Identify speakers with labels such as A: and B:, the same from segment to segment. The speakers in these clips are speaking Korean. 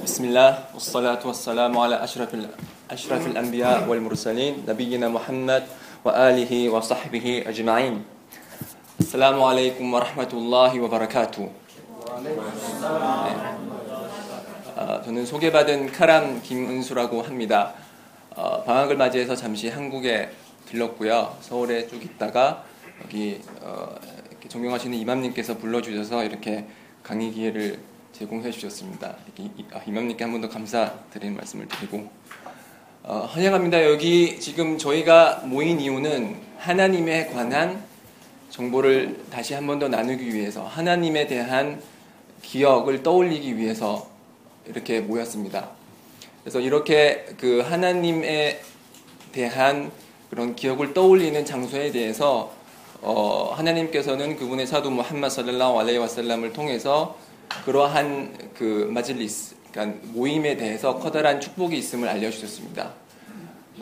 A: بسم الله والصلاة والسلام على أشرف ال- أشرف الأنبياء والمرسلين نبينا محمد وآله وصحبه أجمعين السلام عليكم ورحمة الله وبركاته 아, 저는 소개받은 카람 김은수라고 합니다. 어, 방학을 맞이해서 잠시 한국에 들렀고요. 서울에 쭉 있다가 여기 어, 이렇게 존경하시는 이맘님께서 불러주셔서 이렇게 강의 기회를 제공해 주셨습니다. 아, 이맘님께 한 번 더 감사드리는 말씀을 드리고 어, 환영합니다. 여기 지금 저희가 모인 이유는 하나님에 관한 정보를 다시 한 번 더 나누기 위해서 하나님에 대한 기억을 떠올리기 위해서 이렇게 모였습니다. 그래서 이렇게 그 하나님에 대한 그런 기억을 떠올리는 장소에 대해서 어, 하나님께서는 그분의 사도 무함마드 살랄라hu 알레이 와살람을 통해서 그러한 그 마질리스, 그러니까 모임에 대해서 커다란 축복이 있음을 알려주셨습니다.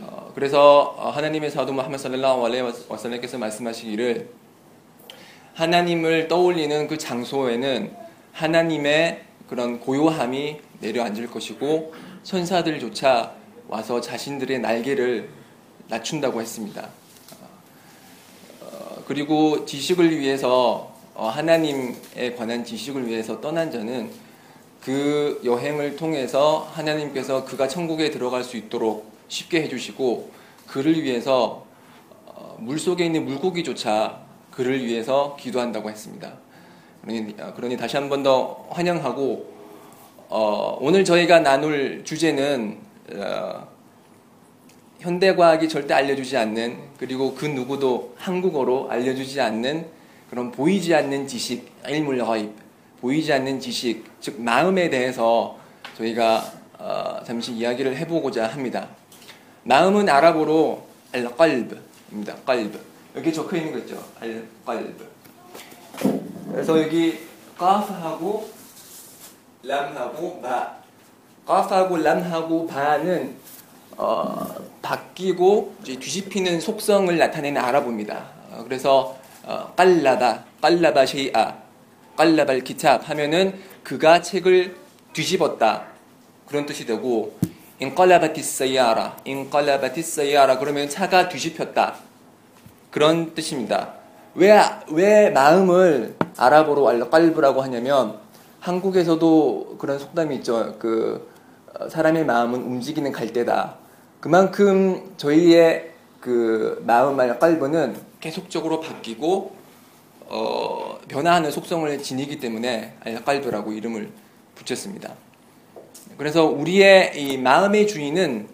A: 어, 그래서 어, 하나님의 사도 무함마드 살랄라hu 알레이 와살람께서 말씀하시기를 하나님을 떠올리는 그 장소에는 하나님의 그런 고요함이 내려앉을 것이고 천사들조차 와서 자신들의 날개를 낮춘다고 했습니다. 어, 그리고 지식을 위해서 어, 하나님에 관한 지식을 위해서 떠난 자는 그 여행을 통해서 하나님께서 그가 천국에 들어갈 수 있도록 쉽게 해주시고 그를 위해서 어, 물 속에 있는 물고기조차 그를 위해서 기도한다고 했습니다. 그러니, 어, 그러니 다시 한 번 더 환영하고 어, 오늘 저희가 나눌 주제는 어, 현대과학이 절대 알려주지 않는 그리고 그 누구도 한국어로 알려주지 않는 그런 보이지 않는 지식, 일물 가입, 보이지 않는 지식, 즉 마음에 대해서 저희가 어, 잠시 이야기를 해보고자 합니다. 마음은 아랍어로 알qalb입니다. qalb. 여기 적혀 있는 거 있죠? 알qalb. 그래서 여기 까프하고 람하고 바. 까프하고 람하고 바는 어, 바뀌고 뒤집히는 속성을 나타내는 아랍어입니다. 어, 그래서 어, 깔라바, 깔라바 쉐이아, 깔라발 기탑 하면은 그가 책을 뒤집었다 그런 뜻이 되고 인깔라바티 사야라, 인깔라바티 사야라 그러면 차가 뒤집혔다 그런 뜻입니다. 왜, 왜 마음을 아랍어로 알qal브라고 하냐면 한국에서도 그런 속담이 있죠. 그 어, 사람의 마음은 움직이는 갈대다. 그만큼 저희의 그 마음 알qal브는 계속적으로 바뀌고 어, 변화하는 속성을 지니기 때문에 알qal브라고 이름을 붙였습니다. 그래서 우리의 이 마음의 주인은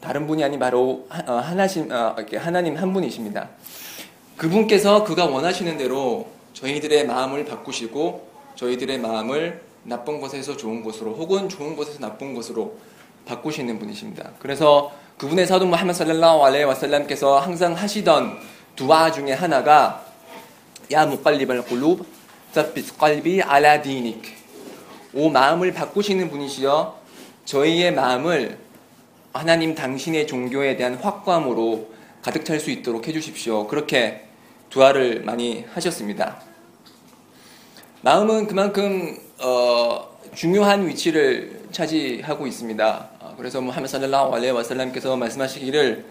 A: 다른 분이 아닌 바로 하- 어, 하나심, 어, 하나님 한 분이십니다. 그분께서 그가 원하시는 대로 저희들의 마음을 바꾸시고 저희들의 마음을 나쁜 곳에서 좋은 곳으로 혹은 좋은 곳에서 나쁜 곳으로 바꾸시는 분이십니다. 그래서 그분의 사도 무함마드 살랄라hu 알레이 와살람께서 항상 하시던 두아 중에 하나가 야 무깔리발 꿀룹 sabit qalbi ala dinik 오 마음을 바꾸시는 분이시여 저희의 마음을 하나님 당신의 종교에 대한 확고함으로 가득 찰 수 있도록 해주십시오. 그렇게 두아를 많이 하셨습니다. 마음은 그만큼 어, 중요한 위치를 차지하고 있습니다. 어, 그래서 무함마드 살랄라후 알레이 와살람께서 말씀하시기를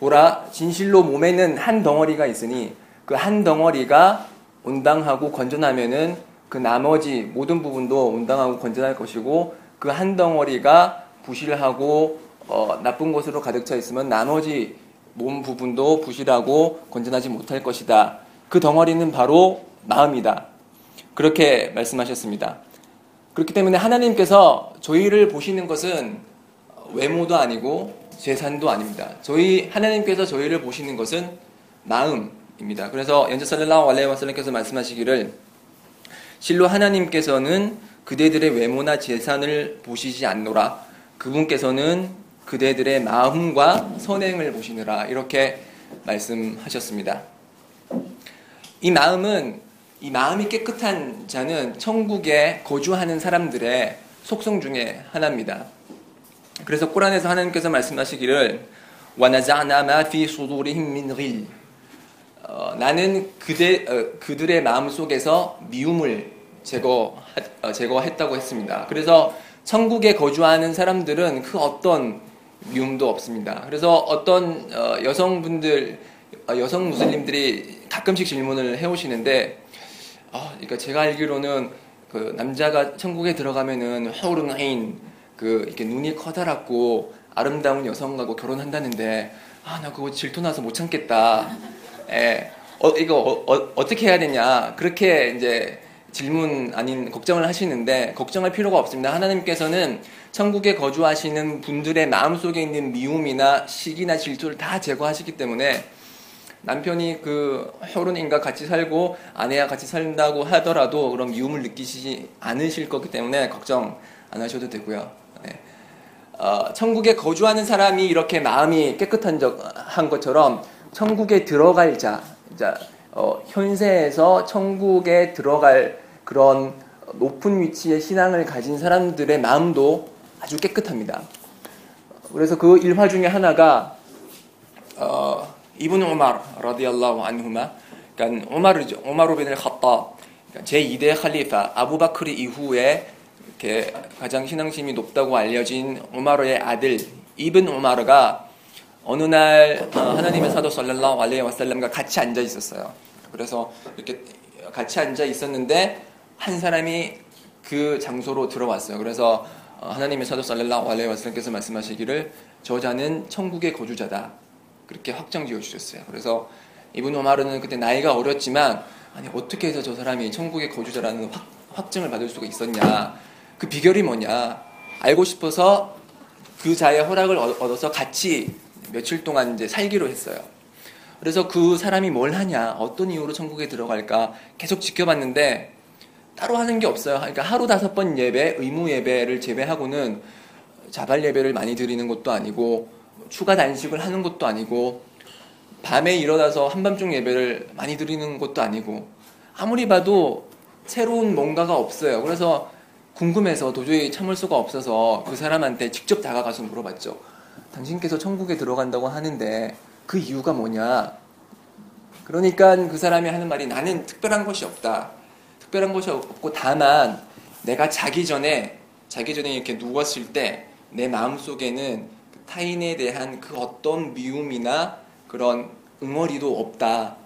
A: 보라 진실로 몸에는 한 덩어리가 있으니 그 한 덩어리가 온당하고 건전하면은 그 나머지 모든 부분도 온당하고 건전할 것이고 그 한 덩어리가 부실하고 어, 나쁜 곳으로 가득 차 있으면 나머지 몸 부분도 부실하고 건전하지 못할 것이다. 그 덩어리는 바로 마음이다. 그렇게 말씀하셨습니다. 그렇기 때문에 하나님께서 저희를 보시는 것은 외모도 아니고 재산도 아닙니다. 저희 하나님께서 저희를 보시는 것은 마음입니다. 그래서 연자 살랄라hu 알레이 와살람께서 말씀하시기를 실로 하나님께서는 그대들의 외모나 재산을 보시지 않노라. 그분께서는 그대들의 마음과 선행을 보시느라 이렇게 말씀하셨습니다. 이 마음은 이 마음이 깨끗한 자는 천국에 거주하는 사람들의 속성 중에 하나입니다. 그래서 꼬란에서 하나님께서 말씀하시기를 와나자나 마피 수두리힘 민 길. 어, 나는 그대 어, 그들의 마음 속에서 미움을 제거 어, 제거했다고 했습니다. 그래서 천국에 거주하는 사람들은 그 어떤 미움도 없습니다. 그래서 어떤 어, 여성분들, 어, 여성 무슬림들이 가끔씩 질문을 해오시는데, 어, 그러니까 제가 알기로는 그 남자가 천국에 들어가면은 허우릉하인 그 이렇게 눈이 커다랗고 아름다운 여성하고 결혼한다는데, 아, 나 그거 질투 나서 못 참겠다. 예. 어, 이거 어, 어, 떻게 해야 되냐. 그렇게 이제 질문 아닌 걱정을 하시는데 걱정할 필요가 없습니다. 하나님께서는 천국에 거주하시는 분들의 마음속에 있는 미움이나 시기나 질투를 다 제거하시기 때문에 남편이 그 혈혼인과 같이 살고 아내와 같이 산다고 하더라도 그런 미움을 느끼시지 않으실 거기 때문에 걱정 안 하셔도 되고요. 네. 어, 천국에 거주하는 사람이 이렇게 마음이 깨끗한 적, 한 것처럼 천국에 들어갈 자, 자 어, 현세에서 천국에 들어갈 그런 높은 위치의 신앙을 가진 사람들의 마음도 아주 깨끗합니다. 그래서 그 일화 중에 하나가 어, 이분 오마르 라디알라hu 안후마 그러니까 오마르죠. 오마르 bin al-Khattab 그러니까 제2대 칼리파 아부바크리 이후에 이렇게 가장 신앙심이 높다고 알려진 오마르의 아들 이븐 오마르가 어느 날 어, 하나님의 사도 살랄라hu 알레이 와살람과 같이 앉아 있었어요. 그래서 이렇게 같이 앉아 있었는데 한 사람이 그 장소로 들어왔어요. 그래서 어, 하나님의 사도 살랄라hu 알레이 와살람께서 말씀하시기를 저자는 천국의 거주자다. 그렇게 확정 지어 주셨어요. 그래서 이분 오마르는 그때 나이가 어렸지만 아니 어떻게 해서 저 사람이 천국의 거주자라는 확, 확증을 받을 수가 있었냐? 그 비결이 뭐냐? 알고 싶어서 그 자의 허락을 얻어서 같이 며칠 동안 이제 살기로 했어요. 그래서 그 사람이 뭘 하냐, 어떤 이유로 천국에 들어갈까 계속 지켜봤는데 따로 하는 게 없어요. 그러니까 하루 다섯 번 예배, 의무 예배를 제외하고는 자발 예배를 많이 드리는 것도 아니고 추가 단식을 하는 것도 아니고 밤에 일어나서 한밤중 예배를 많이 드리는 것도 아니고 아무리 봐도 새로운 뭔가가 없어요. 그래서 궁금해서 도저히 참을 수가 없어서 그 사람한테 직접 다가가서 물어봤죠. 당신께서 천국에 들어간다고 하는데 그 이유가 뭐냐? 그러니까 그 사람이 하는 말이 나는 특별한 것이 없다. 특별한 것이 없고 다만 내가 자기 전에 자기 전에 이렇게 누웠을 때 내 마음 속에는 그 타인에 대한 그 어떤 미움이나 그런 응어리도 없다.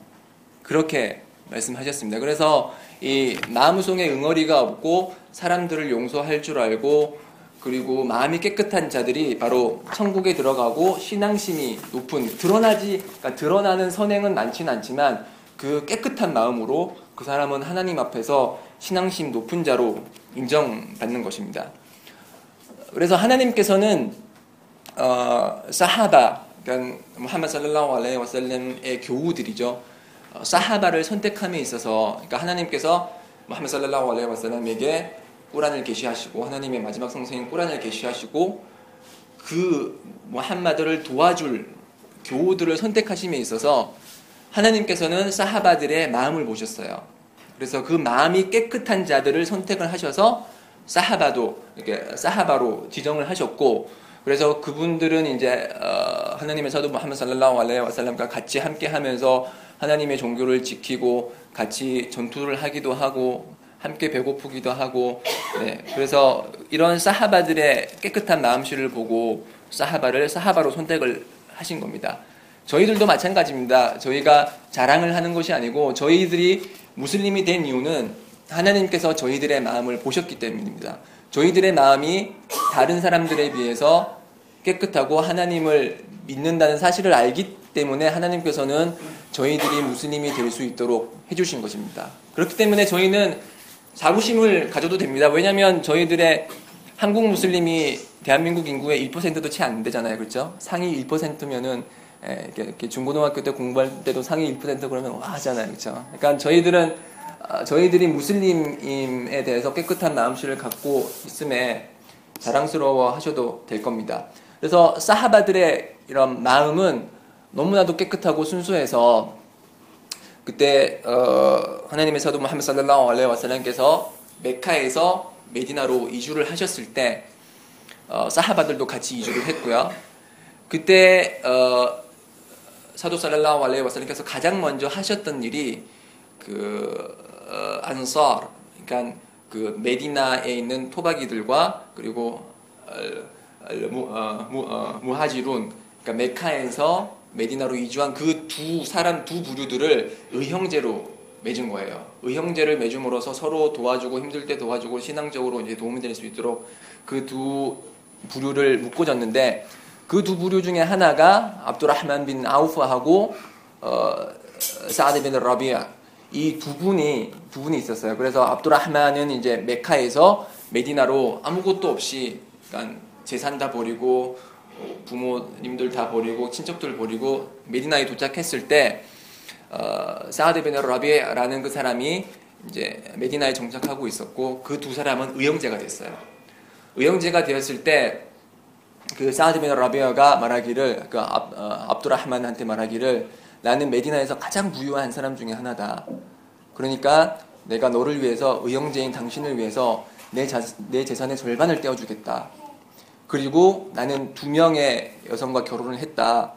A: 그렇게 말씀하셨습니다. 그래서 이 마음속에 응어리가 없고 사람들을 용서할 줄 알고 그리고 마음이 깨끗한 자들이 바로 천국에 들어가고 신앙심이 높은 드러나지 그러니까 드러나는 선행은 많지는 않지만 그 깨끗한 마음으로 그 사람은 하나님 앞에서 신앙심 높은 자로 인정받는 것입니다. 그래서 하나님께서는 어, 사하바 그러니까 무함마드 살랄라hu 알레이 와살렘의 교우들이죠. 어, 사하바를 선택함에 있어서 그러니까 하나님께서 무함마드 살랄라hu 알레이 와살렘에게 꾸란을 계시하시고 하나님의 마지막 성생인 꾸란을 계시하시고 그 무함마드를 도와줄 교우들을 선택하심에 있어서 하나님께서는 사하바들의 마음을 보셨어요. 그래서 그 마음이 깨끗한 자들을 선택을 하셔서 사하바도 이렇게 사하바로 지정을 하셨고 그래서 그분들은 이제 어, 하나님의 사도 무함마드 살랄라hu 알레이 와살람과 같이 함께 하면서 하나님의 종교를 지키고 같이 전투를 하기도 하고 함께 배고프기도 하고 네, 그래서 이런 사하바들의 깨끗한 마음씨를 보고 사하바를 사하바로 선택을 하신 겁니다. 저희들도 마찬가지입니다. 저희가 자랑을 하는 것이 아니고 저희들이 무슬림이 된 이유는 하나님께서 저희들의 마음을 보셨기 때문입니다. 저희들의 마음이 다른 사람들에 비해서 깨끗하고 하나님을 믿는다는 사실을 알기 때문에 하나님께서는 저희들이 무슬림이 될 수 있도록 해주신 것입니다. 그렇기 때문에 저희는 자부심을 가져도 됩니다. 왜냐하면 저희들의 한국 무슬림이 대한민국 인구의 1%도 채 안 되잖아요. 그렇죠? 상위 1%면은 예, 이렇게 중고등학교 때 공부할 때도 상위 1% 그러면 와 하잖아요. 그렇죠? 그러니까 저희들은 아, 저희들이 무슬림에 대해서 깨끗한 마음씨를 갖고 있음에 자랑스러워 하셔도 될 겁니다. 그래서 사하바들의 이런 마음은 너무나도 깨끗하고 순수해서 그때 어, 하나님의 사도 무함med 살랄라hu 알레이 와살람께서 메카에서 메디나로 이주를 하셨을 때 어, 사하바들도 같이 이주를 했고요. 그때 어, 사도 살랄라hu 알레이 와살람께서 가장 먼저 하셨던 일이 그 어, 안서 그러니까 그 메디나에 있는 토바기들과 그리고 어, 무, 어, 무하지룬 그러니까 메카에서 메디나로 이주한 그 두 사람 두 부류들을 의형제로 맺은 거예요. 의형제를 맺음으로써 서로 도와주고 힘들 때 도와주고 신앙적으로 이제 도움이 될 수 있도록 그 두 부류를 묶어졌는데 그 두 부류 중에 하나가 압두라흐만 빈 아우프하고 어, 사드 빈 라비아 이 두 분이 두 분이 있었어요. 그래서 압두라흐만은 이제 메카에서 메디나로 아무것도 없이 그러니까 재산 다 버리고 어, 부모님들 다 버리고 친척들 버리고 메디나에 도착했을 때 어, 사드 빈 라비아라는 그 사람이 이제 메디나에 정착하고 있었고 그 두 사람은 의형제가 됐어요. 의형제가 되었을 때 그 사드 빈 라비아가 말하기를 그 압, 어, 압두라흐만한테 말하기를 나는 메디나에서 가장 부유한 사람 중에 하나다. 그러니까 내가 너를 위해서 의형제인 당신을 위해서 내, 자, 내 재산의 절반을 떼어주겠다. 그리고 나는 두 명의 여성과 결혼을 했다.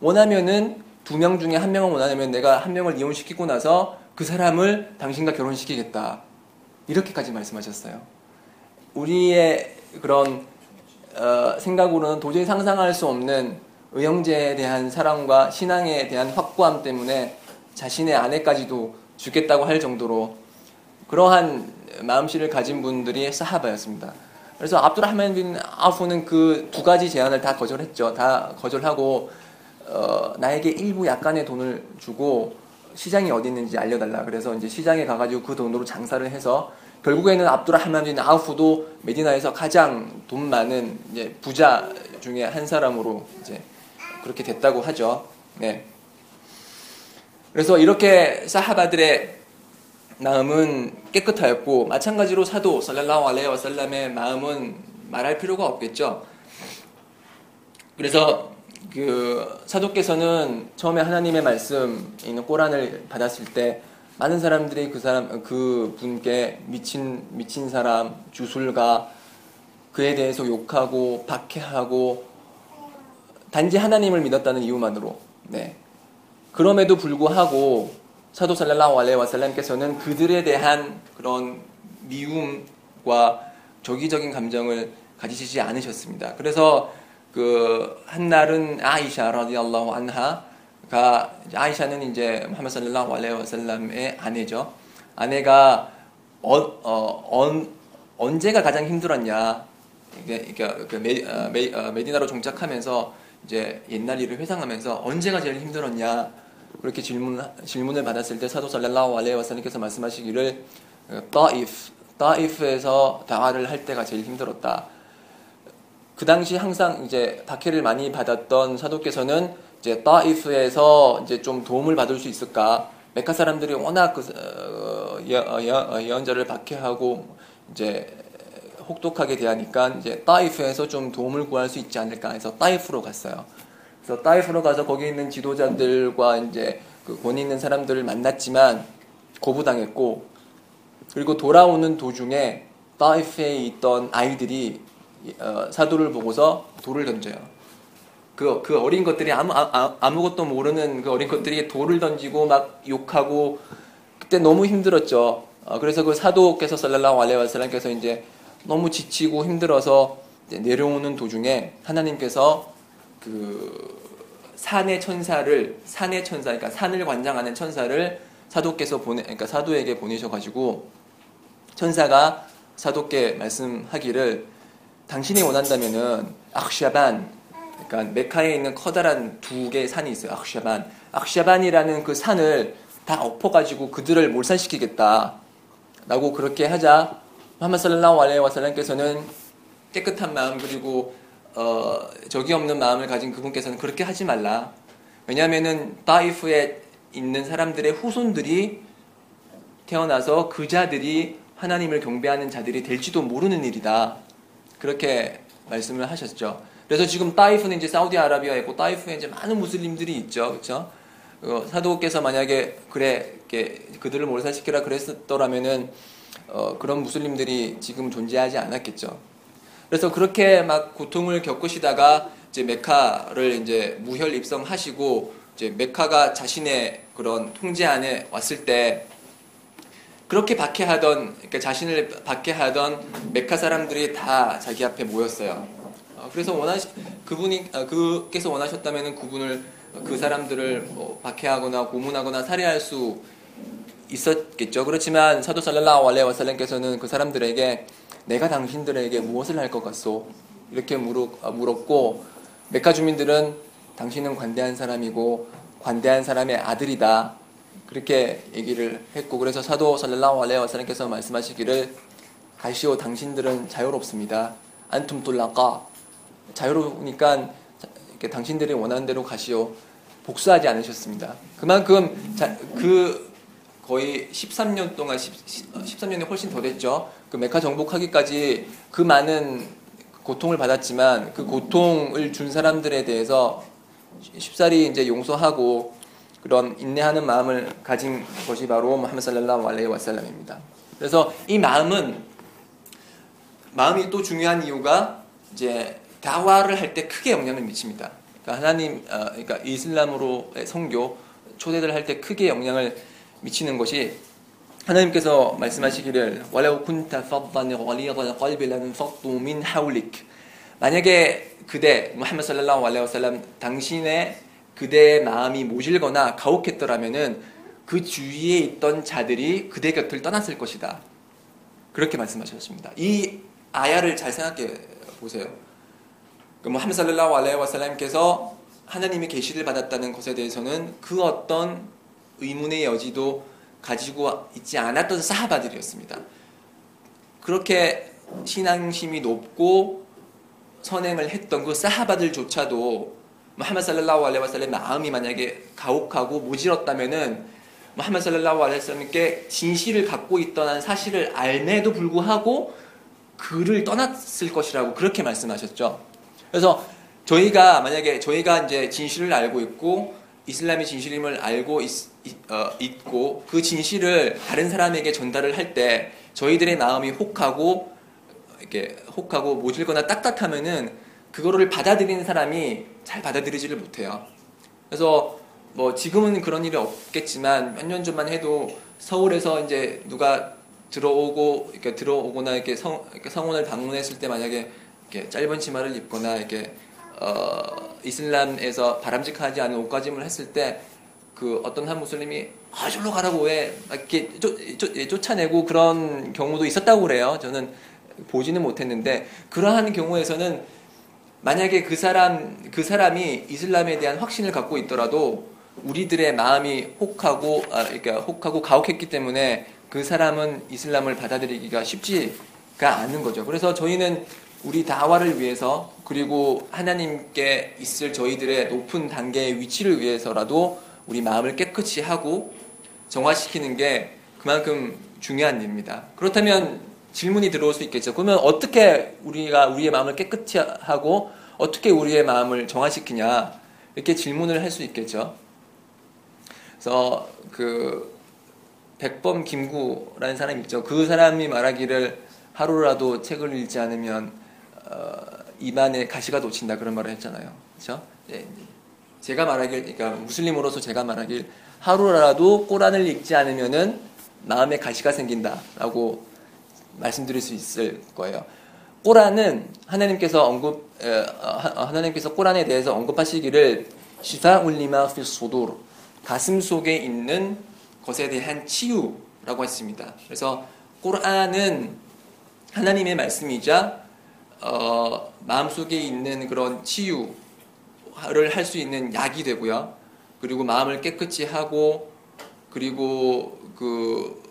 A: 원하면은 두 명 중에 한 명을 원하면 내가 한 명을 이혼시키고 나서 그 사람을 당신과 결혼시키겠다. 이렇게까지 말씀하셨어요. 우리의 그런 어, 생각으로는 도저히 상상할 수 없는 의형제에 대한 사랑과 신앙에 대한 확고함 때문에 자신의 아내까지도 죽겠다고 할 정도로 그러한 마음씨를 가진 분들이 사하바였습니다. 그래서 압두라하만 빈 아프는 그 두 가지 제안을 다 거절했죠. 다 거절하고 어, 나에게 일부 약간의 돈을 주고 시장이 어디 있는지 알려달라. 그래서 이제 시장에 가가지고 그 돈으로 장사를 해서 결국에는 압두라하만 빈 아우프도 메디나에서 가장 돈 많은 이제 부자 중에 한 사람으로 이제 그렇게 됐다고 하죠. 네. 그래서 이렇게 사하바들의 마음은 깨끗하였고 마찬가지로 사도 살랄라hu 알레이 와살람의 마음은 말할 필요가 없겠죠. 그래서 그 사도께서는 처음에 하나님의 말씀 있는 꼬란을 받았을 때 많은 사람들이 그 사람 그 분께 미친 미친 사람 주술가 그에 대해서 욕하고 박해하고 단지 하나님을 믿었다는 이유만으로 네 그럼에도 불구하고 사도 살랄라hu 알레이 와살람께서는 그들에 대한 그런 미움과 적이적인 감정을 가지시지 않으셨습니다. 그래서 그 한날은 아이샤 라디알라후 안하가 아이샤는 이제 무하메드 살랄라후 알레이 와살람의 아내죠. 아내가 어, 어, 언, 언제가 가장 힘들었냐? 이게 그 메, 어, 메, 어, 메디나로 정착하면서 이제 옛날 일을 회상하면서 언제가 제일 힘들었냐? 그렇게 질문 질문을 받았을 때 사도 살랄라후 알레이 와살님께서 말씀하시기를 따이프 따이프에서 다화를 할 때가 제일 힘들었다. 그 당시 항상 이제 박해를 많이 받았던 사도께서는 이제 따이프에서 이제 좀 도움을 받을 수 있을까? 메카 사람들이 워낙 그 어, 예, 어, 예, 어, 예언자를 박해하고 이제 혹독하게 대하니까 이제 따이프에서 좀 도움을 구할 수 있지 않을까 해서 따이프로 갔어요. 그래서 따이프로 가서 거기 있는 지도자들과 이제 그 권위 있는 사람들을 만났지만 거부당했고 그리고 돌아오는 도중에 따이프에 있던 아이들이 어, 사도를 보고서 돌을 던져요. 그, 그 어린 것들이 아무, 아, 아무것도 모르는 그 어린 것들이 돌을 던지고 막 욕하고 그때 너무 힘들었죠. 어, 그래서 그 사도께서 살랄라hu 알레이 와살람께서 이제 너무 지치고 힘들어서 내려오는 도중에 하나님께서 그 산의 천사를 산의 천사 그러니까 산을 관장하는 천사를 사도께서 보내 그러니까 사도에게 보내셔 가지고 천사가 사도께 말씀하기를 당신이 원한다면은 악샤반 그러니까 메카에 있는 커다란 두 개의 산이 있어요. 악샤반 악샤반이라는 그 산을 다 엎어 가지고 그들을 몰살시키겠다. 라고 그렇게 하자 와살람께서는 깨끗한 마음 그리고 어, 적이 없는 마음을 가진 그분께서는 그렇게 하지 말라. 왜냐하면은 따이프에 있는 사람들의 후손들이 태어나서 그 자들이 하나님을 경배하는 자들이 될지도 모르는 일이다. 그렇게 말씀을 하셨죠. 그래서 지금 따이프는 이제 사우디아라비아에 있고 따이프에 이제 많은 무슬림들이 있죠. 그렇죠? 어, 사도께서 만약에 그래 그들을 몰살시키라 그랬더라면은 어, 그런 무슬림들이 지금 존재하지 않았겠죠. 그래서 그렇게 막 고통을 겪으시다가 이제 메카를 이제 무혈 입성하시고 이제 메카가 자신의 그런 통제 안에 왔을 때 그렇게 박해하던 그러니까 자신을 박해하던 메카 사람들이 다 자기 앞에 모였어요. 어, 그래서 원하시 그분이 아, 그께서 원하셨다면은 그분을 그 사람들을 뭐 박해하거나 고문하거나 살해할 수 있었겠죠. 그렇지만 사도 살랄라hu 알레 와살렘께서는 그 사람들에게 내가 당신들에게 무엇을 할 것 같소? 이렇게 물었, 아, 물었고 메카 주민들은 당신은 관대한 사람이고 관대한 사람의 아들이다. 그렇게 얘기를 했고 그래서 사도 살랄라hu 알레 와살렘께서 말씀하시기를 가시오 당신들은 자유롭습니다. 안툼 뚫라까 자유로우니까 당신들이 원하는 대로 가시오. 복수하지 않으셨습니다. 그만큼 자, 그 거의 13년 동안 10, 13년이 훨씬 더 됐죠. 그 메카 정복하기까지 그 많은 고통을 받았지만 그 고통을 준 사람들에 대해서 쉽사리 이제 용서하고 그런 인내하는 마음을 가진 것이 바로 살랄라hu 알레이 와살람입니다. 그래서 이 마음은 마음이 또 중요한 이유가 이제 다화를 할 때 크게 영향을 미칩니다. 그러니까 하나님, 어, 그러니까 이슬람으로의 성교 초대를 할 때 크게 영향을 미치는 것이 하나님께서 말씀하시기를 ولو كنت فظا غليظ القلب لانفضوا من حولك 만약에 그대 무함메드 살랄라hu 알레이 와살람 당신의 그대의 마음이 모질거나 가혹했더라면은 그 주위에 있던 자들이 그대 곁을 떠났을 것이다. 그렇게 말씀하셨습니다. 이 아야를 잘 생각해 보세요. 그 무함메드 살랄라후 알레이 와살람께서 하나님의 계시를 받았다는 것에 대해서는 그 어떤 의문의 여지도 가지고 있지 않았던 사하바들이었습니다. 그렇게 신앙심이 높고 선행을 했던 그 사하바들조차도 무함메드 살랄라후 알레이 와살람 마음이 만약에 가혹하고 모질었다면은 무함메드 살랄라후 알레이 와살람께 진실을 갖고 있던 사실을 알매도 불구하고 그를 떠났을 것이라고 그렇게 말씀하셨죠. 그래서 저희가 만약에 저희가 이제 진실을 알고 있고 이슬람의 진실임을 알고 있, 어, 있고 그 진실을 다른 사람에게 전달을 할 때 저희들의 마음이 혹하고 이렇게 혹하고 모질거나 딱딱하면은 그거를 받아들이는 사람이 잘 받아들이지를 못해요. 그래서 뭐 지금은 그런 일이 없겠지만 몇 년 전만 해도 서울에서 이제 누가 들어오고 이렇게 들어오거나 이렇게 성, 이렇게 성원을 방문했을 때 만약에 이렇게 짧은 치마를 입거나 이렇게 어, 이슬람에서 바람직하지 않은 옷가짐을 했을 때 그 어떤 한 무슬림이 아 저로 가라고 왜 이렇게 쫓, 쫓, 예, 쫓아내고 그런 경우도 있었다고 그래요. 저는 보지는 못했는데 그러한 경우에서는 만약에 그 사람 그 사람이 이슬람에 대한 확신을 갖고 있더라도 우리들의 마음이 혹하고 아, 그러니까 혹하고 가혹했기 때문에 그 사람은 이슬람을 받아들이기가 쉽지가 않은 거죠. 그래서 저희는 우리 다화를 위해서 그리고 하나님께 있을 저희들의 높은 단계의 위치를 위해서라도 우리 마음을 깨끗이 하고 정화시키는 게 그만큼 중요한 일입니다. 그렇다면 질문이 들어올 수 있겠죠. 그러면 어떻게 우리가 우리의 마음을 깨끗이 하고 어떻게 우리의 마음을 정화시키냐 이렇게 질문을 할 수 있겠죠. 그래서 그 백범 김구라는 사람이 있죠. 그 사람이 말하기를 하루라도 책을 읽지 않으면 어, 입안에 가시가 돋친다 그런 말을 했잖아요. 그렇죠? 네. 제가 말하길 그러니까 무슬림으로서 제가 말하길 하루라도 꼬란을 읽지 않으면은 마음에 가시가 생긴다라고 말씀드릴 수 있을 거예요. 꼬란은 하나님께서 언급 어, 하나님께서 꼬란에 대해서 언급하시기를 시사 울리마 필 소도르 가슴 속에 있는 것에 대한 치유라고 했습니다. 그래서 꼬란은 하나님의 말씀이자 어, 마음속에 있는 그런 치유를 할 수 있는 약이 되고요. 그리고 마음을 깨끗이 하고 그리고 그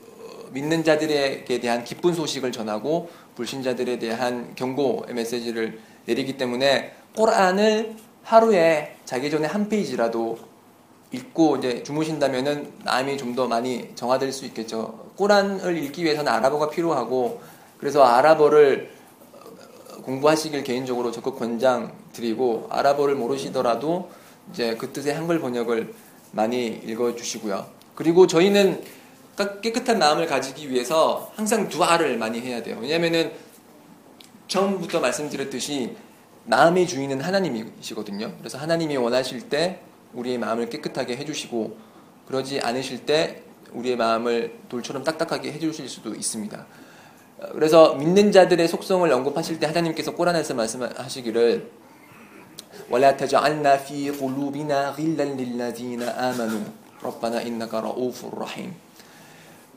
A: 믿는 자들에게 대한 기쁜 소식을 전하고 불신자들에 대한 경고의 메시지를 내리기 때문에 꼬란을 하루에 자기 전에 한 페이지라도 읽고 이제 주무신다면은 마음이 좀 더 많이 정화될 수 있겠죠. 꼬란을 읽기 위해서는 아랍어가 필요하고 그래서 아랍어를 공부하시길 개인적으로 적극 권장 드리고 아랍어를 모르시더라도 이제 그 뜻의 한글 번역을 많이 읽어 주시고요. 그리고 저희는 깨끗한 마음을 가지기 위해서 항상 두아를 많이 해야 돼요. 왜냐면은 처음부터 말씀드렸듯이 마음의 주인은 하나님이시거든요. 그래서 하나님이 원하실 때 우리의 마음을 깨끗하게 해주시고 그러지 않으실 때 우리의 마음을 돌처럼 딱딱하게 해주실 수도 있습니다. 어, 그래서 믿는 자들의 속성을 언급하실 때 하나님께서 꼬란에서 말씀하시기를 ولا تجعلنا في قلوبنا غلا للذين آمنوا ربنا إنك رؤوف رحيم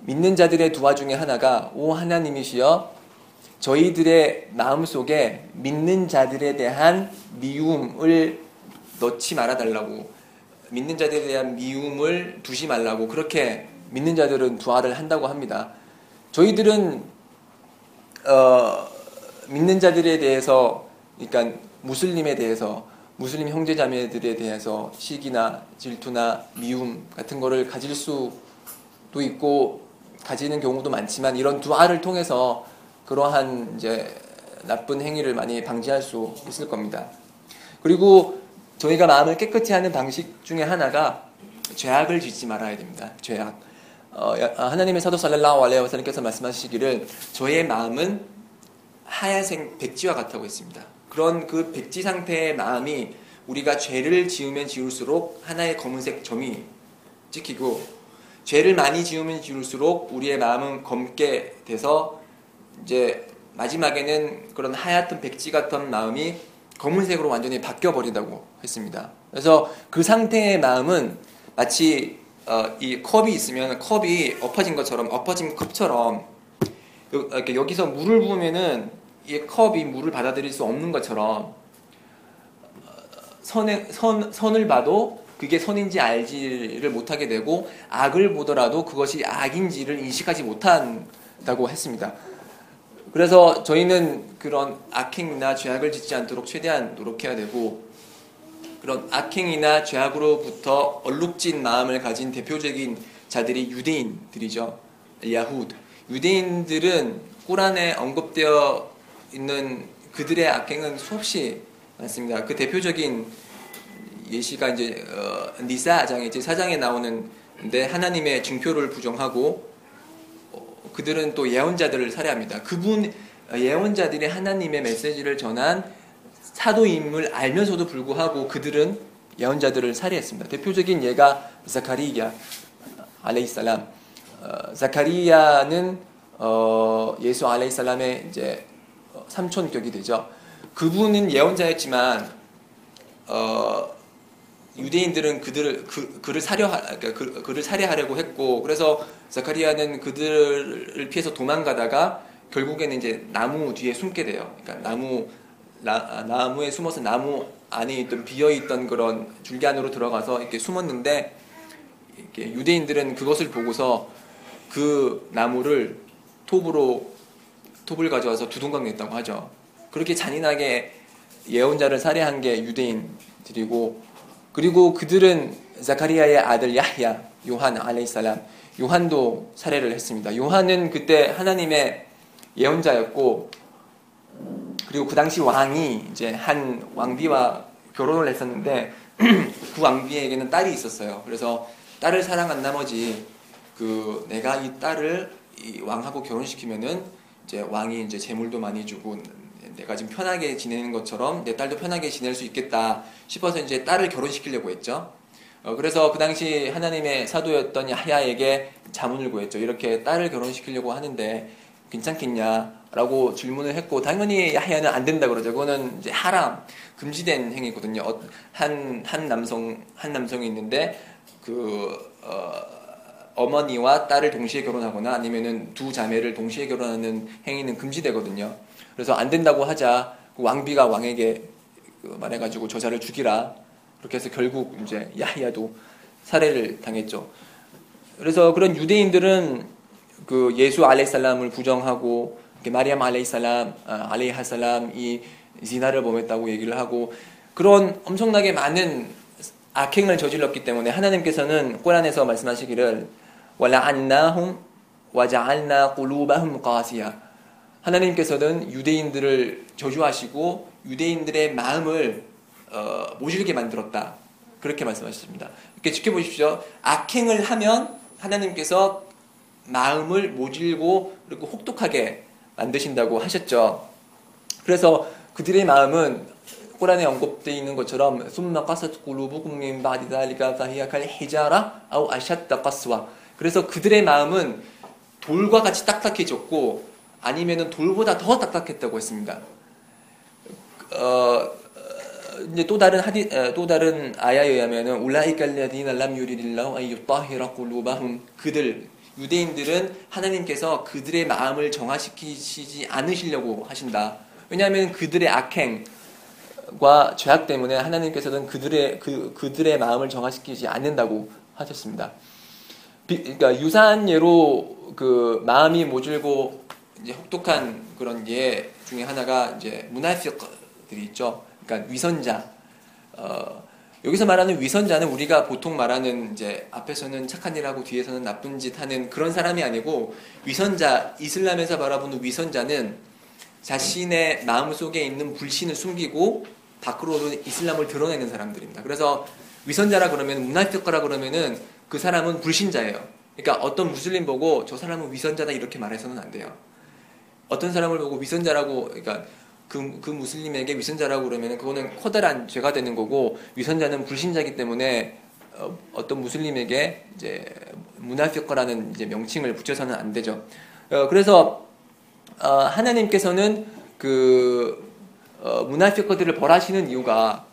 A: 믿는 자들의 두화 중에 하나가 오 하나님이시여 저희들의 마음속에 믿는 자들에 대한 미움을 넣지 말아 달라고 믿는 자들에 대한 미움을 두지 말라고 그렇게 믿는 자들은 두화를 한다고 합니다. 저희들은 어, 믿는 자들에 대해서 그러니까 무슬림에 대해서 무슬림 형제자매들에 대해서 시기나 질투나 미움 같은 거를 가질 수도 있고 가지는 경우도 많지만 이런 두화를 통해서 그러한 이제 나쁜 행위를 많이 방지할 수 있을 겁니다. 그리고 저희가 마음을 깨끗이 하는 방식 중에 하나가 죄악을 짓지 말아야 됩니다. 죄악. 어, 하나님의 사도 살랄라hu 알레이 와살님께서 말씀하시기를 저의 마음은 하얀색 백지와 같다고 했습니다. 그런 그 백지 상태의 마음이 우리가 죄를 지으면 지을수록 하나의 검은색 점이 찍히고 죄를 많이 지으면 지을수록 우리의 마음은 검게 돼서 이제 마지막에는 그런 하얗던 백지 같은 마음이 검은색으로 완전히 바뀌어 버린다고 했습니다. 그래서 그 상태의 마음은 마치 어, 이 컵이 있으면 컵이 엎어진 것처럼 엎어진 컵처럼 이렇게 여기서 물을 부으면은 이 컵이 물을 받아들일 수 없는 것처럼 선에, 선, 선을 봐도 그게 선인지 알지를 못하게 되고 악을 보더라도 그것이 악인지를 인식하지 못한다고 했습니다. 그래서 저희는 그런 악행이나 죄악을 짓지 않도록 최대한 노력해야 되고 그런 악행이나 죄악으로부터 얼룩진 마음을 가진 대표적인 자들이 유대인들이죠. 야후드. 유대인들은 꾸란에 언급되어 있는 그들의 악행은 수없이 많습니다. 그 대표적인 예시가 이제 어, 니사장에 이제 사장에 나오는데 하나님의 증표를 부정하고 그들은 또 예언자들을 살해합니다. 그분 예언자들이 하나님의 메시지를 전한 사도임을 알면서도 불구하고 그들은 예언자들을 살해했습니다. 대표적인 예가 자카리야 알레이살람. 어, 자카리야는 어, 예수 알레이살람의 이제 삼촌격이 되죠. 그분은 예언자였지만 어, 유대인들은 그들을 그, 그를 사려 그러니까 그, 그를 살해하려고 했고 그래서 자카리아는 그들을 피해서 도망가다가 결국에는 이제 나무 뒤에 숨게 돼요. 그러니까 나무 나, 나무에 숨어서 나무 안에 있던 비어 있던 그런 줄기 안으로 들어가서 이렇게 숨었는데 이렇게 유대인들은 그것을 보고서 그 나무를 톱으로 톱을 가져와서 두둥강 냈다고 하죠. 그렇게 잔인하게 예언자를 살해한 게 유대인들이고 그리고 그들은 자카리아의 아들 야히야 요한 알레이살람 요한도 살해를 했습니다. 요한은 그때 하나님의 예언자였고 그리고 그 당시 왕이 이제 한 왕비와 결혼을 했었는데 그 왕비에게는 딸이 있었어요. 그래서 딸을 사랑한 나머지 그 내가 이 딸을 이 왕하고 결혼시키면은 이제 왕이 이제 재물도 많이 주고 내가 지금 편하게 지내는 것처럼 내 딸도 편하게 지낼 수 있겠다 싶어서 이제 딸을 결혼시키려고 했죠. 어, 그래서 그 당시 하나님의 사도였던 야야에게 자문을 구했죠. 이렇게 딸을 결혼시키려고 하는데 괜찮겠냐 라고 질문을 했고 당연히 야야는 안 된다 그러죠. 그거는 이제 하람 금지된 행위거든요. 어, 한, 한 남성 한 남성이 있는데 그 어, 어머니와 딸을 동시에 결혼하거나 아니면은 두 자매를 동시에 결혼하는 행위는 금지되거든요. 그래서 안 된다고 하자 그 왕비가 왕에게 그 말해가지고 저자를 죽이라 그렇게 해서 결국 이제 야히야도 살해를 당했죠. 그래서 그런 유대인들은 그 예수 알레살람을 부정하고 마리암 알레살람 아, 알레하살람이 지나를 범했다고 얘기를 하고 그런 엄청나게 많은 악행을 저질렀기 때문에 하나님께서는 꼬란에서 말씀하시기를 왈라안나훔 와자알나 꿀루바훔 가시야 하나님께서는 유대인들을 저주하시고 유대인들의 마음을 어, 모질게 만들었다. 그렇게 말씀하셨습니다. 이렇게 지켜보십시오. 악행을 하면 하나님께서 마음을 모질고 그리고 혹독하게 만드신다고 하셨죠. 그래서 그들의 마음은 꾸란에 언급되어 있는 것처럼 من بعد ذلك فهي كالحجارة أو أشد قسوة 그래서 그들의 마음은 돌과 같이 딱딱해졌고 아니면은 돌보다 더 딱딱했다고 했습니다. 어, 이제 또 다른 하디 또 다른 아야에 의하면은 울라이깔라디나 람 유리릴라우 아이유따히라 꿀루바훔 그들 유대인들은 하나님께서 그들의 마음을 정화시키시지 않으시려고 하신다. 왜냐하면 그들의 악행과 죄악 때문에 하나님께서는 그들의 그 그들의 마음을 정화시키지 않는다고 하셨습니다. 비, 그러니까 유사한 예로 그 마음이 모질고 이제 혹독한 그런 예 중에 하나가 이제 문화fiq들이 있죠. 그러니까 위선자. 어, 여기서 말하는 위선자는 우리가 보통 말하는 이제 앞에서는 착한 일 하고 뒤에서는 나쁜 짓 하는 그런 사람이 아니고 위선자 이슬람에서 바라보는 위선자는 자신의 마음 속에 있는 불신을 숨기고 밖으로도 이슬람을 드러내는 사람들입니다. 그래서 위선자라 그러면 문화fiq라 그러면은 그 사람은 불신자예요. 그러니까 어떤 무슬림 보고 저 사람은 위선자다 이렇게 말해서는 안 돼요. 어떤 사람을 보고 위선자라고 그러니까 그, 그 무슬림에게 위선자라고 그러면 그거는 커다란 죄가 되는 거고 위선자는 불신자이기 때문에 어, 떤 무슬림에게 이제 문화fiq라는 이제 명칭을 붙여서는 안 되죠. 어, 그래서 어, 하나님께서는 그 어, 문화fiq들을 벌하시는 이유가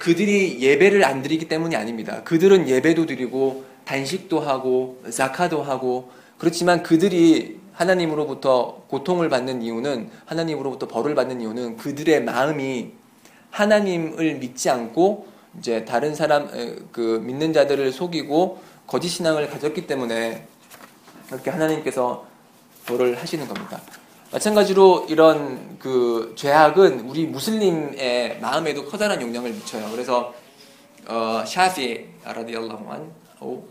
A: 그들이 예배를 안 드리기 때문이 아닙니다. 그들은 예배도 드리고 단식도 하고 자카도 하고 그렇지만 그들이 하나님으로부터 고통을 받는 이유는 하나님으로부터 벌을 받는 이유는 그들의 마음이 하나님을 믿지 않고 이제 다른 사람 그 믿는 자들을 속이고 거짓 신앙을 가졌기 때문에 그렇게 하나님께서 벌을 하시는 겁니다. 마찬가지로 이런 그 죄악은 우리 무슬림의 마음에도 커다란 영향을 미쳐요. 그래서 어, 샤피 라디알라후 안 어,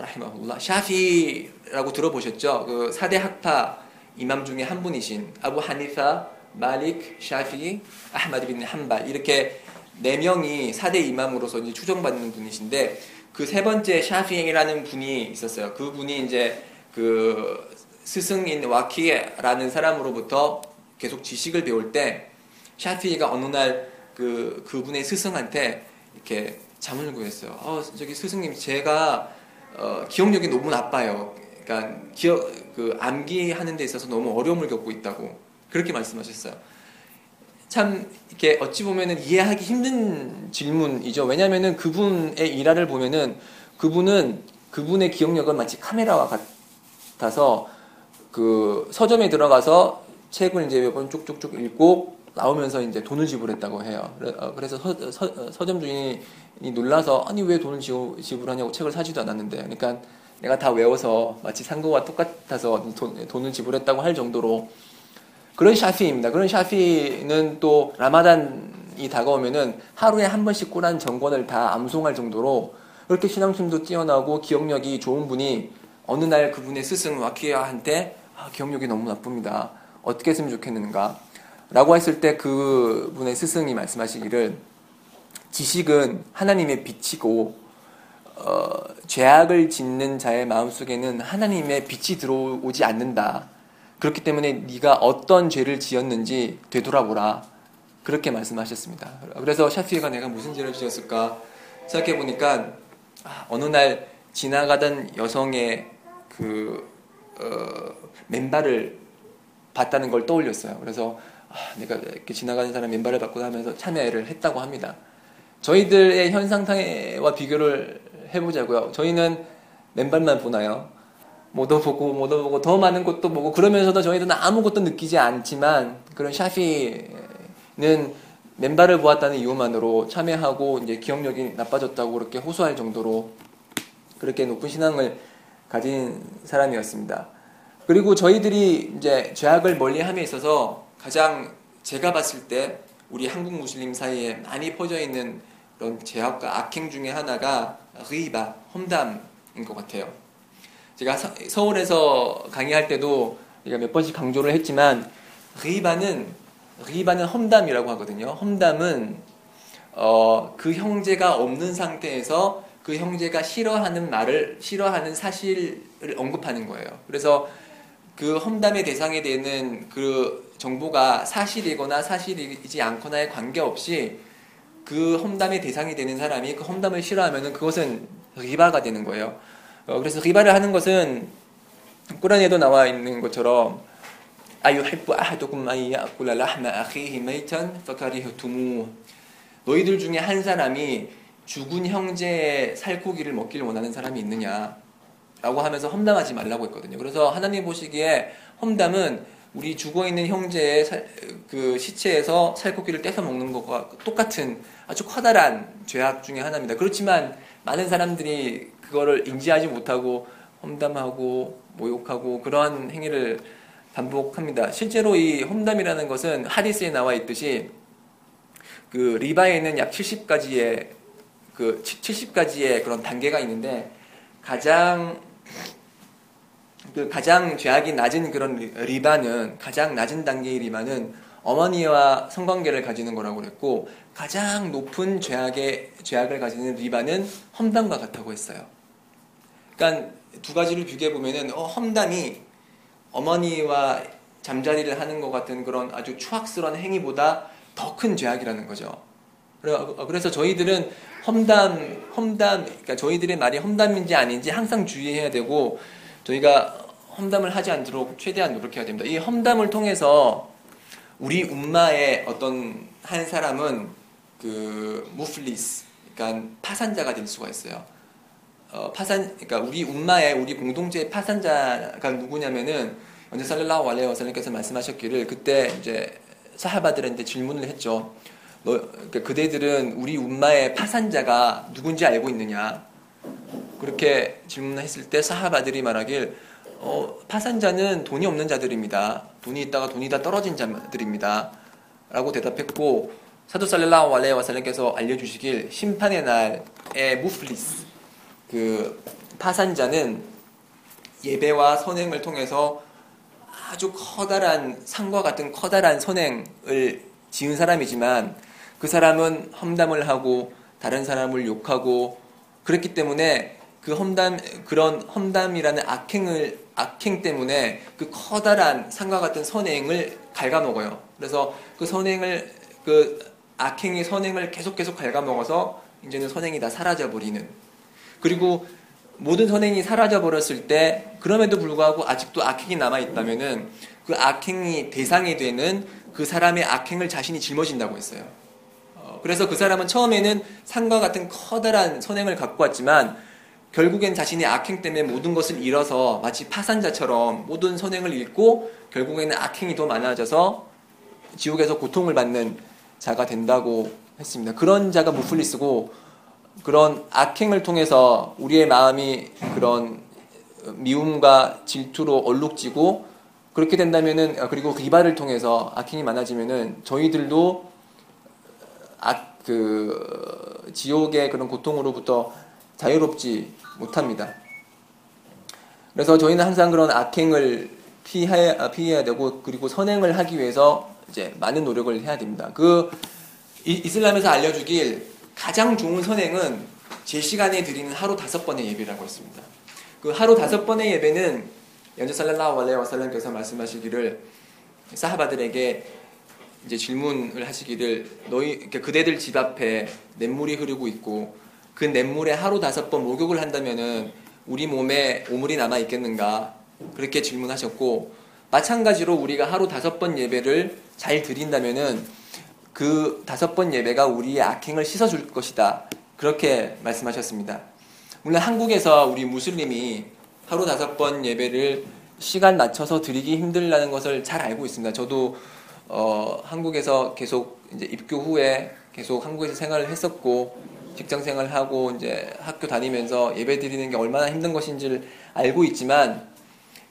A: 라히마훌라 샤피라고 들어보셨죠? 그 4대 학파 이맘 중에 한 분이신 아부 하니파, 마릭, 샤피, 아흐마드 빈 한발 이렇게 네 명이 4대 이맘으로서 이제 추정받는 분이신데 그 세 번째 샤피라는 분이 있었어요. 그 분이 이제 그 스승인 와키라는 사람으로부터 계속 지식을 배울 때 샤피가 어느 날 그 그분의 스승한테 이렇게 잠을 구했어요. 어, 저기 스승님 제가 어, 기억력이 너무 나빠요. 그러니까 기억 그 암기하는 데 있어서 너무 어려움을 겪고 있다고 그렇게 말씀하셨어요. 참 이렇게 어찌 보면은 이해하기 힘든 질문이죠. 왜냐하면은 그분의 일화를 보면은 그분은 그분의 기억력은 마치 카메라와 같아서 그 서점에 들어가서 책을 이제 몇 번 쭉쭉쭉 읽고 나오면서 이제 돈을 지불했다고 해요. 어, 그래서 서, 서, 서점 주인이 놀라서 아니 왜 돈을 지불하냐고 책을 사지도 않았는데 그러니까 내가 다 외워서 마치 산 거와 똑같아서 돈, 돈을 지불했다고 할 정도로 그런 샤피입니다. 그런 샤피는 또 라마단이 다가오면은 하루에 한 번씩 꾸란 정권을 다 암송할 정도로 그렇게 신앙심도 뛰어나고 기억력이 좋은 분이 어느 날 그분의 스승 와키아한테 아, 기억력이 너무 나쁩니다. 어떻게 했으면 좋겠는가? 라고 했을 때 그 분의 스승이 말씀하시기를 지식은 하나님의 빛이고 어, 죄악을 짓는 자의 마음속에는 하나님의 빛이 들어오지 않는다. 그렇기 때문에 네가 어떤 죄를 지었는지 되돌아보라. 그렇게 말씀하셨습니다. 그래서 샤피가 내가 무슨 죄를 지었을까 생각해 보니까 아, 어느 날 지나가던 여성의 그 어, 맨발을 봤다는 걸 떠올렸어요. 그래서 아, 내가 이렇게 지나가는 사람 맨발을 받고 하면서 참여를 했다고 합니다. 저희들의 현상상과 비교를 해보자고요. 저희는 맨발만 보나요? 뭐도 보고 뭐도 보고 더 많은 것도 보고 그러면서도 저희들은 아무것도 느끼지 않지만 그런 샤피는 맨발을 보았다는 이유만으로 참여하고 이제 기억력이 나빠졌다고 그렇게 호소할 정도로 그렇게 높은 신앙을 가진 사람이었습니다. 그리고 저희들이 이제 죄악을 멀리함에 있어서 가장 제가 봤을 때 우리 한국 무슬림 사이에 많이 퍼져 있는 그런 죄악과 악행 중에 하나가 리바, 험담인 것 같아요. 제가 서, 울에서 강의할 때도 제가 몇 번씩 강조를 했지만 리바는 리바는 험담이라고 하거든요. 험담은 어, 그 형제가 없는 상태에서 그 형제가 싫어하는 말을 싫어하는 사실을 언급하는 거예요. 그래서 그 험담의 대상이 되는 그 정보가 사실이거나 사실이지 않거나에 관계없이 그 험담의 대상이 되는 사람이 그 험담을 싫어하면은 그것은 리바가 되는 거예요. 어, 그래서 리바를 하는 것은 꾸란에도 나와 있는 것처럼 아하두kum 안 야kul라 라hma 아히히 메이탄 파카리흐투무 너희들 중에 한 사람이 죽은 형제의 살코기를 먹기를 원하는 사람이 있느냐 라고 하면서 험담하지 말라고 했거든요. 그래서 하나님 보시기에 험담은 우리 죽어 있는 형제의 살, 그 시체에서 살코기를 떼서 먹는 것과 똑같은 아주 커다란 죄악 중의 하나입니다. 그렇지만 많은 사람들이 그거를 인지하지 못하고 험담하고 모욕하고 그러한 행위를 반복합니다. 실제로 이 험담이라는 것은 하디스에 나와 있듯이 그 리바에는 약 70가지의 그 70가지의 그런 단계가 있는데 가장 그 가장 죄악이 낮은 그런 리바는 가장 낮은 단계의 리바는 어머니와 성관계를 가지는 거라고 그랬고 가장 높은 죄악의 죄악을 가지는 리바는 험담과 같다고 했어요. 그러니까 두 가지를 비교해 보면은 어, 험담이 어머니와 잠자리를 하는 것 같은 그런 아주 추악스러운 행위보다 더 큰 죄악이라는 거죠. 그래서 저희들은 험담, 험담, 그러니까 저희들의 말이 험담인지 아닌지 항상 주의해야 되고 저희가 험담을 하지 않도록 최대한 노력해야 됩니다. 이 험담을 통해서 우리 um마의 어떤 한 사람은 그 무플리스, 그러니까 파산자가 될 수가 있어요. 어, 파산, 그러니까 우리 um마의 우리 공동체의 파산자가 누구냐면은 언제 살렐라hu 알레이 와살님께서 말씀하셨기를 그때 이제 사하바들한테 질문을 했죠. 너, 그러니까 그대들은 우리 운마의 파산자가 누군지 알고 있느냐? 그렇게 질문했을 때 사하바들이 말하길 어, 파산자는 돈이 없는 자들입니다. 돈이 있다가 돈이 다 떨어진 자들입니다. 라고 대답했고 사도 살렐라hu 알레이 와살님께서 알려주시길 심판의 날에 무플리스 그 파산자는 예배와 선행을 통해서 아주 커다란 상과 같은 커다란 선행을 지은 사람이지만 그 사람은 험담을 하고 다른 사람을 욕하고 그랬기 때문에 그 험담 그런 험담이라는 악행을 악행 때문에 그 커다란 상과 같은 선행을 갉아먹어요. 그래서 그 선행을 그 악행의 선행을 계속 계속 갉아먹어서 이제는 선행이 다 사라져 버리는 그리고 모든 선행이 사라져 버렸을 때 그럼에도 불구하고 아직도 악행이 남아 있다면은 그 악행이 대상이 되는 그 사람의 악행을 자신이 짊어진다고 했어요. 어, 그래서 그 사람은 처음에는 산과 같은 커다란 선행을 갖고 왔지만 결국엔 자신의 악행 때문에 모든 것을 잃어서 마치 파산자처럼 모든 선행을 잃고 결국에는 악행이 더 많아져서 지옥에서 고통을 받는 자가 된다고 했습니다. 그런 자가 무플리스고 그런 악행을 통해서 우리의 마음이 그런 미움과 질투로 얼룩지고 그렇게 된다면은 그리고 리바를 통해서 악행이 많아지면은 저희들도 악, 그 지옥의 그런 고통으로부터 자유롭지 못합니다. 그래서 저희는 항상 그런 악행을 피해야, 피해야 되고 그리고 선행을 하기 위해서 이제 많은 노력을 해야 됩니다. 그 이슬람에서 알려주길 가장 좋은 선행은 제 시간에 드리는 하루 다섯 번의 예배라고 했습니다. 그 하루 다섯 번의 예배는 연주 알레이 와살람께서 말씀하시기를 사하바들에게 이제 질문을 하시기를 너희 그러니까 그대들 집 앞에 냇물이 흐르고 있고 그 냇물에 하루 다섯 번 목욕을 한다면은 우리 몸에 오물이 남아 있겠는가 그렇게 질문하셨고 마찬가지로 우리가 하루 다섯 번 예배를 잘 드린다면은 그 다섯 번 예배가 우리의 악행을 씻어줄 것이다. 그렇게 말씀하셨습니다. 물론 한국에서 우리 무슬림이 하루 다섯 번 예배를 시간 맞춰서 드리기 힘들다는 것을 잘 알고 있습니다. 저도 어, 한국에서 계속 이제 입교 후에 계속 한국에서 생활을 했었고 직장 생활을 하고 이제 학교 다니면서 예배 드리는 게 얼마나 힘든 것인지를 알고 있지만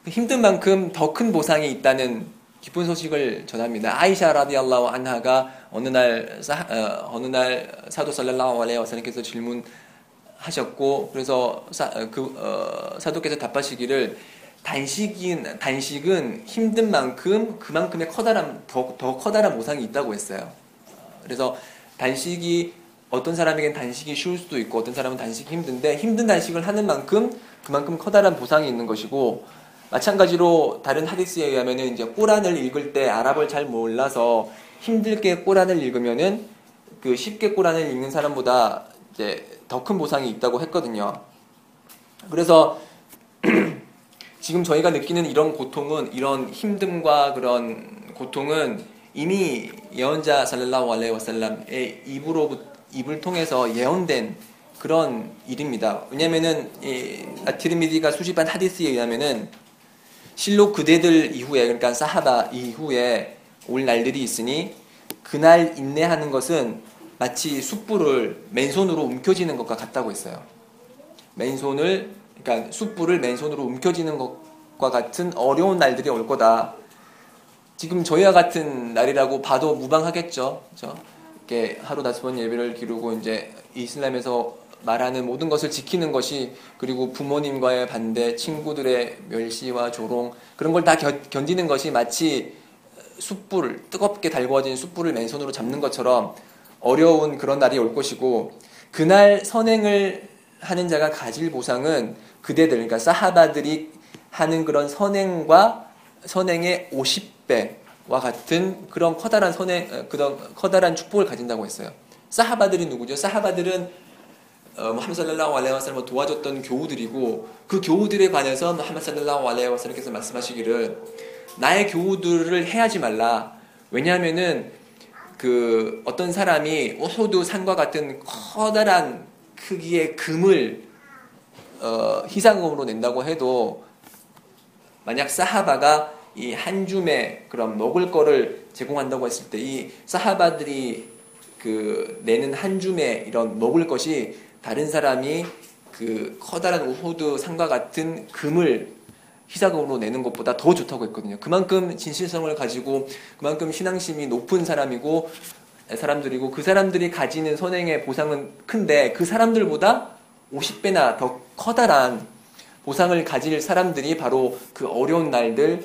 A: 그 힘든 만큼 더 큰 보상이 있다는 기쁜 소식을 전합니다. 아이샤 라디알라hu 안하가 어느 날 사, 어, 어느 날 사도 살랄라hu 알레이 와살님께서 질문하셨고 그래서 사, 어, 그 어, 사도께서 답하시기를 단식인 단식은 힘든 만큼 그만큼의 커다란 더, 더 커다란 보상이 있다고 했어요. 그래서 단식이 어떤 사람에겐 단식이 쉬울 수도 있고 어떤 사람은 단식이 힘든데 힘든 단식을 하는 만큼 그만큼 커다란 보상이 있는 것이고 마찬가지로 다른 하디스에 의하면은 이제 꾸란을 읽을 때 아랍을 잘 몰라서 힘들게 꾸란을 읽으면은 그 쉽게 꼬란을 읽는 사람보다 이제 더 큰 보상이 있다고 했거든요. 그래서 지금 저희가 느끼는 이런 고통은 이런 힘듦과 그런 고통은 이미 예언자 살랄라hu 알레이 와살람의 입으로 입을 통해서 예언된 그런 일입니다. 왜냐면은 이 아티르미디가 수집한 하디스에 의하면은 실로 그대들 이후에 그러니까 사하바 이후에 올 날들이 있으니 그날 인내하는 것은 마치 숯불을 맨손으로 움켜쥐는 것과 같다고 했어요. 맨손을 그러니까 숯불을 맨손으로 움켜쥐는 것과 같은 어려운 날들이 올 거다. 지금 저희와 같은 날이라고 봐도 무방하겠죠. 그렇죠? 이렇게 하루 다섯 번 예배를 기르고 이제 이슬람에서 말하는 모든 것을 지키는 것이 그리고 부모님과의 반대, 친구들의 멸시와 조롱 그런 걸 다 견디는 것이 마치 숯불 뜨겁게 달궈진 숯불을 맨손으로 잡는 것처럼 어려운 그런 날이 올 것이고 그날 선행을 하는 자가 가질 보상은 그대들 그러니까 사하바들이 하는 그런 선행과 선행의 50배와 같은 그런 커다란 선행 그런 커다란 축복을 가진다고 했어요. 사하바들이 누구죠? 사하바들은 어, 무함 살랄라hu 알레이 와살을 도와줬던 교우들이고 그 교우들에 관해서 무함 살랄라hu 알레이 와살께서 말씀하시기를 나의 교우들을 해하지 말라. 왜냐하면은 그 어떤 사람이 오호두 산과 같은 커다란 크기의 금을 어, 희상금으로 낸다고 해도 만약 사하바가 이 한 줌의 그런 먹을 거를 제공한다고 했을 때 이 사하바들이 그 내는 한 줌의 이런 먹을 것이 다른 사람이 그 커다란 우호드 산과 같은 금을 희사금으로 내는 것보다 더 좋다고 했거든요. 그만큼 진실성을 가지고 그만큼 신앙심이 높은 사람이고 사람들이고 그 사람들이 가지는 선행의 보상은 큰데 그 사람들보다 50배나 더 커다란 보상을 가질 사람들이 바로 그 어려운 날들에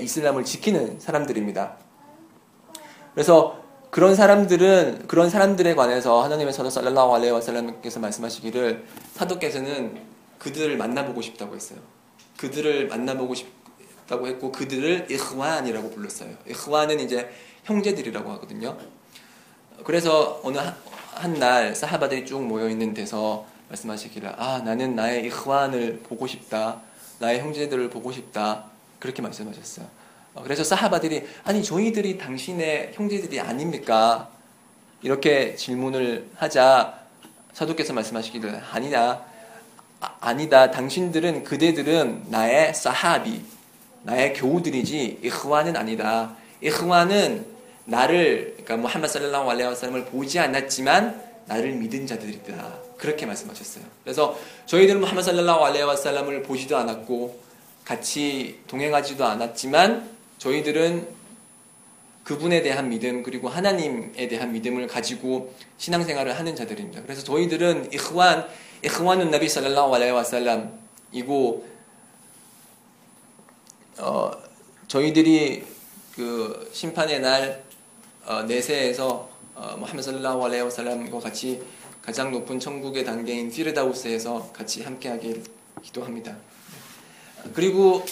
A: 이슬람을 지키는 사람들입니다. 그래서 그런 사람들은 그런 사람들에 관해서 하나님의 사도 살랄라hu 알레이 와살람께서 말씀하시기를 사도께서는 그들을 만나보고 싶다고 했어요. 그들을 만나보고 싶다고 했고 그들을 이흐완이라고 불렀어요. 이흐완은 이제 형제들이라고 하거든요. 그래서 어느 한날 사하바들이 쭉 모여 있는 데서 말씀하시기를 아 나는 나의 이흐완을 보고 싶다. 나의 형제들을 보고 싶다. 그렇게 말씀하셨어요. 어, 그래서 사하바들이 아니 저희들이 당신의 형제들이 아닙니까? 이렇게 질문을 하자 사도께서 말씀하시기를 아니다. 아, 니다 당신들은 그대들은 나의 사하비, 나의 교우들이지 이흐와는 아니다. 이흐와는 나를 그러니까 무함마 살랄라hu 알레이 와살람을 보지 않았지만 나를 믿은 자들이다. 그렇게 말씀하셨어요. 그래서 저희들은 무함마 살랄라hu 알레이 와살람을 보지도 않았고 같이 동행하지도 않았지만 저희들은 그분에 대한 믿음 그리고 하나님에 대한 믿음을 가지고 신앙생활을 하는 자들입니다. 그래서 저희들은 이흐완 이흐완은 나비 살랄라hu 알레이 와살람이고 어, 저희들이 그 심판의 날 어, 내세에서 어, 무함med 살랄라hu 알레이 와살람과 같이 가장 높은 천국의 단계인 피르다우스에서 같이 함께하길 기도합니다. 그리고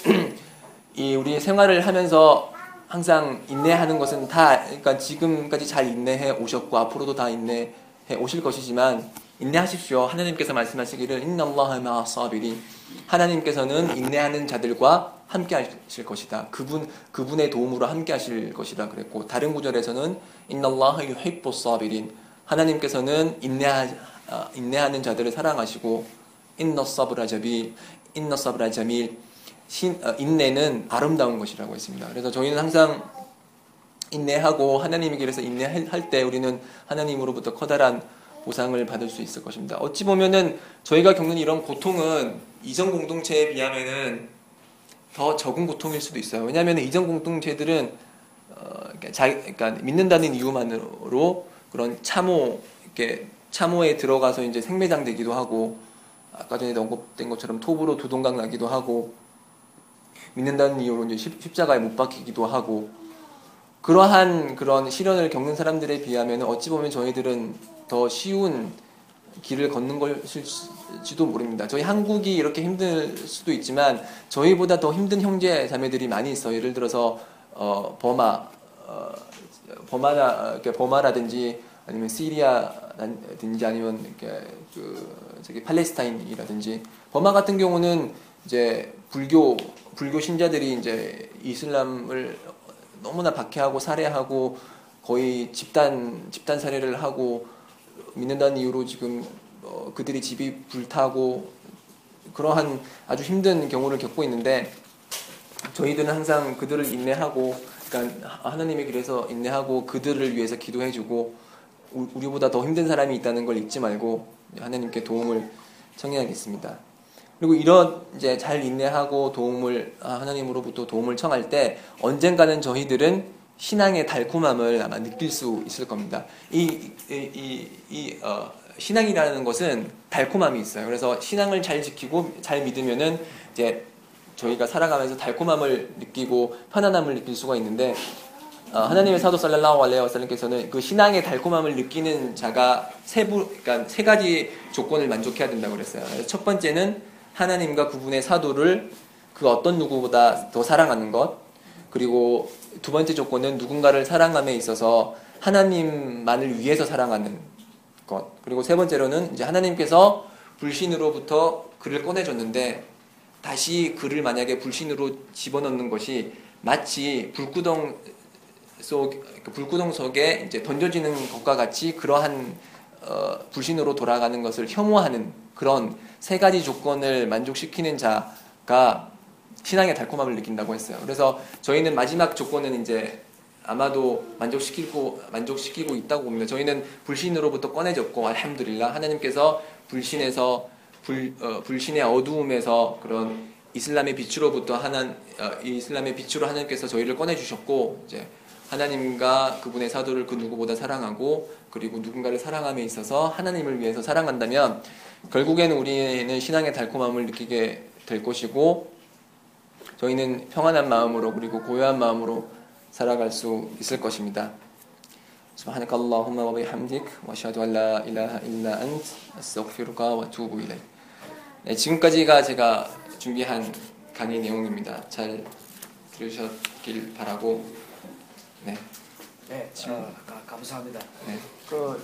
A: 이 우리 생활을 하면서 항상 인내하는 것은 다 그러니까 지금까지 잘 인내해 오셨고 앞으로도 다 인내해 오실 것이지만 인내하십시오. 하나님께서 말씀하시기를 인나allaha 마사비린 하나님께서는 인내하는 자들과 함께 하실 것이다. 그분 그분의 도움으로 함께 하실 것이다 그랬고 다른 구절에서는 인나allaha 유히ব্부 사비린 하나님께서는 인내하 아, 인내하는 자들을 사랑하시고 인너 서브라 자빌 인너 서브라 자밀 신, 어, 인내는 아름다운 것이라고 했습니다. 그래서 저희는 항상 인내하고 하나님의 길에서 인내할 때 우리는 하나님으로부터 커다란 보상을 받을 수 있을 것입니다. 어찌 보면은 저희가 겪는 이런 고통은 이전 공동체에 비하면은 더 적은 고통일 수도 있어요. 왜냐하면 이전 공동체들은 어, 그러니까, 자, 그러니까 믿는다는 이유만으로 그런 참호 이렇게 참호에 들어가서 이제 생매장 되기도 하고 아까 전에 언급된 것처럼 톱으로 두동강 나기도 하고 믿는다는 이유로 이제 십자가에 못 박히기도 하고 그러한 그런 시련을 겪는 사람들에 비하면 어찌 보면 저희들은 더 쉬운 길을 걷는 것일지도 모릅니다. 저희 한국이 이렇게 힘들 수도 있지만 저희보다 더 힘든 형제 자매들이 많이 있어요. 예를 들어서 어, 버마, 어, 버마라든지 아니면 시리아든지 아니면 그 저기 팔레스타인이라든지 버마 같은 경우는 이제 불교 불교 신자들이 이제 이슬람을 너무나 박해하고 살해하고 거의 집단 집단 살해를 하고 믿는다는 이유로 지금 어, 그들이 집이 불타고 그러한 아주 힘든 경우를 겪고 있는데 저희들은 항상 그들을 인내하고 그러니까 하나님의 길에서 인내하고 그들을 위해서 기도해주고 우- 우리보다 더 힘든 사람이 있다는 걸 잊지 말고 하나님께 도움을 청해야겠습니다. 그리고 이런 이제 잘 인내하고 도움을 아, 하나님으로부터 도움을 청할 때 언젠가는 저희들은 신앙의 달콤함을 아마 느낄 수 있을 겁니다. 이, 이, 이, 이, 어, 신앙이라는 것은 달콤함이 있어요. 그래서 신앙을 잘 지키고 잘 믿으면은 이제 저희가 살아가면서 달콤함을 느끼고 편안함을 느낄 수가 있는데 어, 하나님의 사도 살랄라hu 알레이 와살람께서는 그 신앙의 달콤함을 느끼는 자가 세부 그러니까 세 가지 조건을 만족해야 된다고 그랬어요. 첫 번째는 하나님과 그분의 사도를 그 어떤 누구보다 더 사랑하는 것. 그리고 두 번째 조건은 누군가를 사랑함에 있어서 하나님만을 위해서 사랑하는 것. 그리고 세 번째로는 이제 하나님께서 불신으로부터 그를 꺼내줬는데 다시 그를 만약에 불신으로 집어넣는 것이 마치 불구덩 속그 불구덩 속에 이제 던져지는 것과 같이 그러한 어, 불신으로 돌아가는 것을 혐오하는 그런 세 가지 조건을 만족시키는 자가 신앙의 달콤함을 느낀다고 했어요. 그래서 저희는 마지막 조건은 이제 아마도 만족시키고 만족시키고 있다고 봅니다. 저희는 불신으로부터 꺼내졌고 알함드릴라 하나님께서 불신에서 불, 어, 불신의 어두움에서 그런 이슬람의 빛으로부터 하나 어, 이슬람의 빛으로 하나님께서 저희를 꺼내 주셨고 이제 하나님과 그분의 사도를 그 누구보다 사랑하고 그리고 누군가를 사랑함에 있어서 하나님을 위해서 사랑한다면 결국에는 우리는 신앙의 달콤함을 느끼게 될 것이고 저희는 평안한 마음으로 그리고 고요한 마음으로 살아갈 수 있을 것입니다. سبحانك اللهم وبحمدك واشهد ان لا اله الا انت استغفرك واتوب اليك. 네, 지금까지가 제가 준비한 강의 내용입니다. 잘 들으셨길 바라고 네.
B: 네, 어, 가- 감사합니다.
A: 네.
B: 그